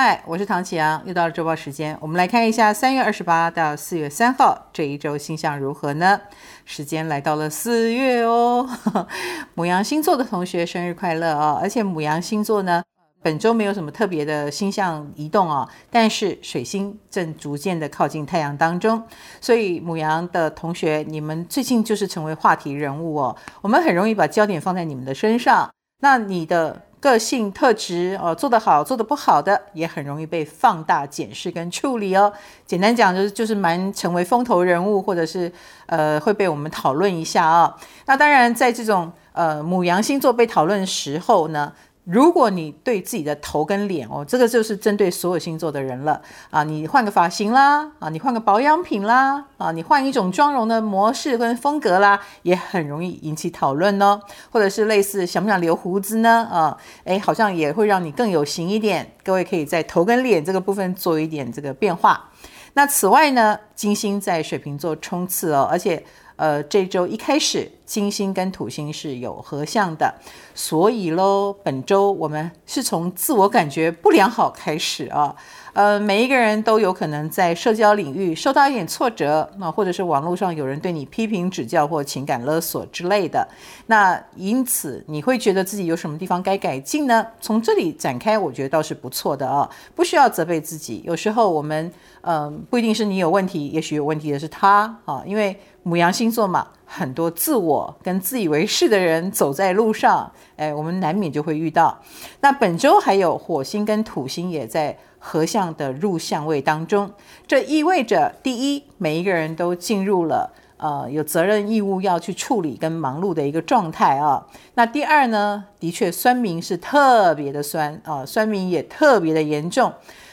嗨，我是唐启阳，又到了周报时间，我们来看一下三月二十八到四月三号这一周星象如何呢？时间来到了四月哦，母羊星座的同学生日快乐哦！而且母羊星座呢，本周没有什么特别的星象移动哦，但是水星正逐渐的靠近太阳当中，所以母羊的同学，你们最近就是成为话题人物哦，我们很容易把焦点放在你们的身上，那你的。个性特质哦，做得好，做得不好的也很容易被放大检视跟处理哦。简单讲就是就是蛮成为风头人物，或者是呃会被我们讨论一下啊、那当然在这种呃母羊星座被讨论时候呢。如果你对自己的头跟脸哦，这个就是针对所有星座的人了啊！你换个发型啦，啊，你换个保养品啦，啊，你换一种妆容的模式跟风格啦，也很容易引起讨论哦。或者是类似想不想留胡子呢？啊，诶，好像也会让你更有型一点。各位可以在头跟脸这个部分做一点这个变化。那此外呢，金星在水瓶座冲刺哦，而且。呃，这周一开始，金星跟土星是有合相的，所以喽，本周我们是从自我感觉不良好开始啊。呃，每一个人都有可能在社交领域受到一点挫折，那或者是网络上有人对你批评指教或情感勒索之类的，那因此你会觉得自己有什么地方该改进呢？从这里展开，我觉得倒是不错的啊，不需要责备自己。有时候我们，嗯、不一定是你有问题，也许有问题的是他啊，因为。母羊星座嘛，很多自我跟自以为是的人走在路上，哎，我们难免就会遇到。那本周还有火星跟土星也在合相的入相位当中，这意味着第一，每一个人都进入了呃有责任义务要去处理跟忙碌的一个状态啊。那第二呢，的确酸民是特别的酸啊，酸民也特别的严重。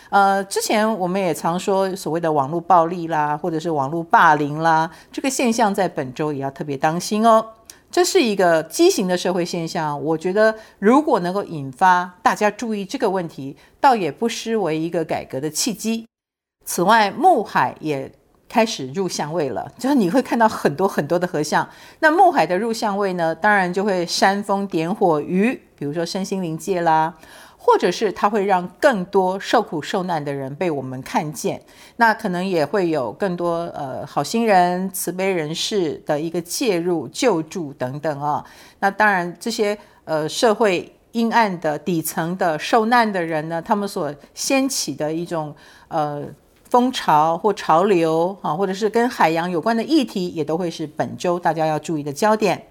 呃，之前我们也常说所谓的网络暴力啦，或者是网络霸凌啦，这个现象在本周也要特别当心哦。这是一个畸形的社会现象，我觉得如果能够引发大家注意这个问题，倒也不失为一个改革的契机。此外，木海也开始入相位了，就是你会看到很多很多的合相。那木海的入相位呢，当然就会煽风点火于，比如说身心灵界啦。或者是它会让更多受苦受难的人被我们看见，那可能也会有更多呃好心人、慈悲人士的一个介入、救助等等啊、那当然，这些呃社会阴暗的底层的受难的人呢，他们所掀起的一种呃风潮或潮流啊，或者是跟海洋有关的议题，也都会是本周大家要注意的焦点。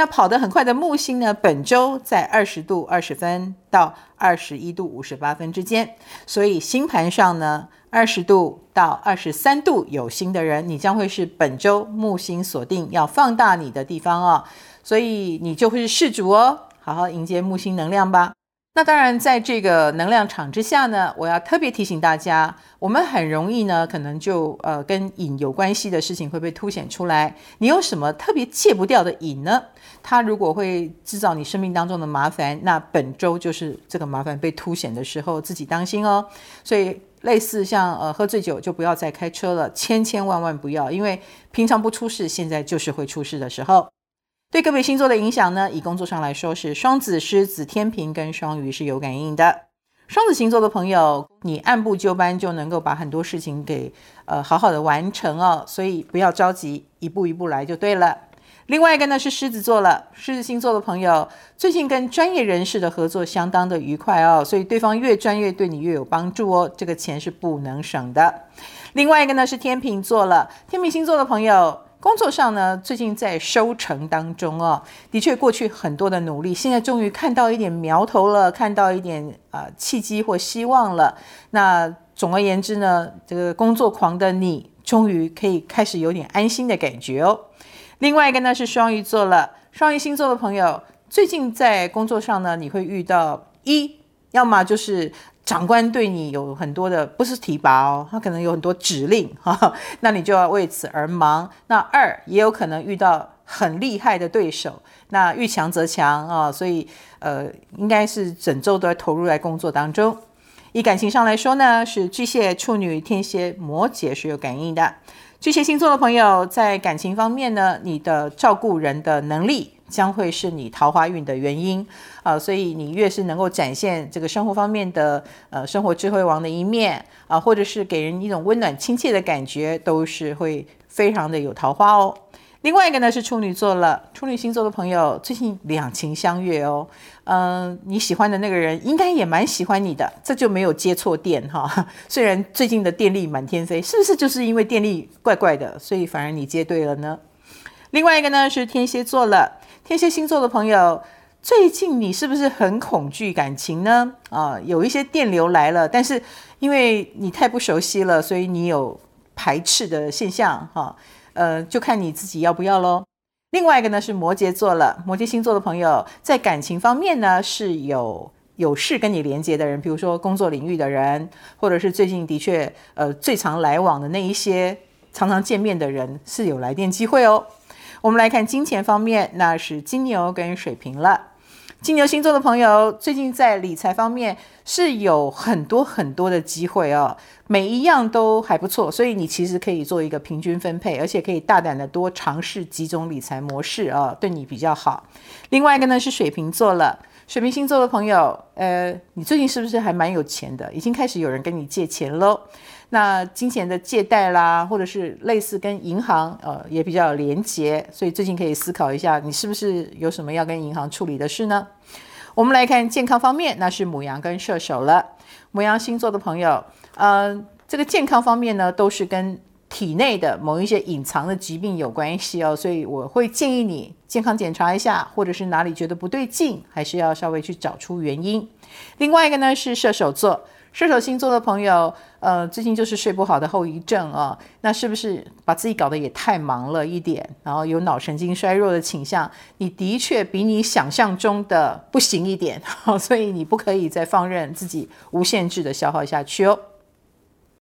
那跑得很快的木星呢，本周在二十度二十分到二十一度五十八分之间，所以星盘上呢，二十度到二十三度有星的人，你将会是本周木星锁定要放大你的地方哦，所以你就会是事主哦，好好迎接木星能量吧。那当然，在这个能量场之下呢，我要特别提醒大家，我们很容易呢，可能就呃跟瘾有关系的事情会被凸显出来。你有什么特别戒不掉的瘾呢？它如果会制造你生命当中的麻烦，那本周就是这个麻烦被凸显的时候，自己当心哦。所以类似像呃喝醉酒就不要再开车了，千千万万不要，因为平常不出事，现在就是会出事的时候。对各位星座的影响呢，以工作上来说是双子、狮子、天秤跟双鱼是有感应的。双子星座的朋友，你按部就班就能够把很多事情给呃好好的完成哦，所以不要着急，一步一步来就对了。另外一个呢是狮子座了，狮子星座的朋友最近跟专业人士的合作相当的愉快哦，所以对方越专业，对你越有帮助哦，这个钱是不能省的。另外一个呢是天秤座了，天秤星座的朋友。工作上呢，最近在收成当中哦，的确过去很多的努力，现在终于看到一点苗头了，看到一点啊、呃、契机或希望了。那总而言之呢，这个工作狂的你，终于可以开始有点安心的感觉哦。另外一个呢是双鱼座了，双鱼星座的朋友，最近在工作上呢，你会遇到一，要么就是。长官对你有很多的，不是提拔哦，他可能有很多指令 哈，那你就要为此而忙。那二也有可能遇到很厉害的对手，那遇强则强啊，所以呃，应该是整周都在投入在工作当中。以感情上来说呢，是巨蟹、处女、天蝎、摩羯是有感应的。巨蟹星座的朋友在感情方面呢，你的照顾人的能力将会是你桃花运的原因啊，所以你越是能够展现这个生活方面的呃生活智慧王的一面啊，或者是给人一种温暖亲切的感觉，都是会非常的有桃花哦。另外一个呢是处女座了，处女星座的朋友最近两情相悦哦，嗯、你喜欢的那个人应该也蛮喜欢你的，这就没有接错电哈。虽然最近的电力满天飞，是不是就是因为电力怪怪的，所以反而你接对了呢？另外一个呢是天蝎座了，天蝎星座的朋友最近你是不是很恐惧感情呢？啊、有一些电流来了，但是因为你太不熟悉了，所以你有排斥的现象哈。呃，就看你自己要不要喽。另外一个呢是摩羯座了，摩羯星座的朋友在感情方面呢是有有事跟你连接的人，比如说工作领域的人，或者是最近的确呃最常来往的那一些常常见面的人是有来电机会哦。我们来看金钱方面，那是金牛跟水瓶了。金牛星座的朋友最近在理财方面是有很多很多的机会哦，每一样都还不错，所以你其实可以做一个平均分配，而且可以大胆的多尝试几种理财模式啊，对你比较好。另外一个呢是水瓶座了。水瓶星座的朋友，呃，你最近是不是还蛮有钱的？已经开始有人跟你借钱喽。那金钱的借贷啦，或者是类似跟银行，呃，也比较有连结，所以最近可以思考一下，你是不是有什么要跟银行处理的事呢？我们来看健康方面，那是母羊跟射手了。母羊星座的朋友，呃，这个健康方面呢，都是跟体内的某一些隐藏的疾病有关系哦，所以我会建议你健康检查一下，或者是哪里觉得不对劲，还是要稍微去找出原因。另外一个呢是射手座，射手星座的朋友，呃，最近就是睡不好的后遗症啊，那是不是把自己搞得也太忙了一点，然后有脑神经衰弱的倾向？你的确比你想象中的不行一点，所以你不可以再放任自己无限制的消耗下去哦。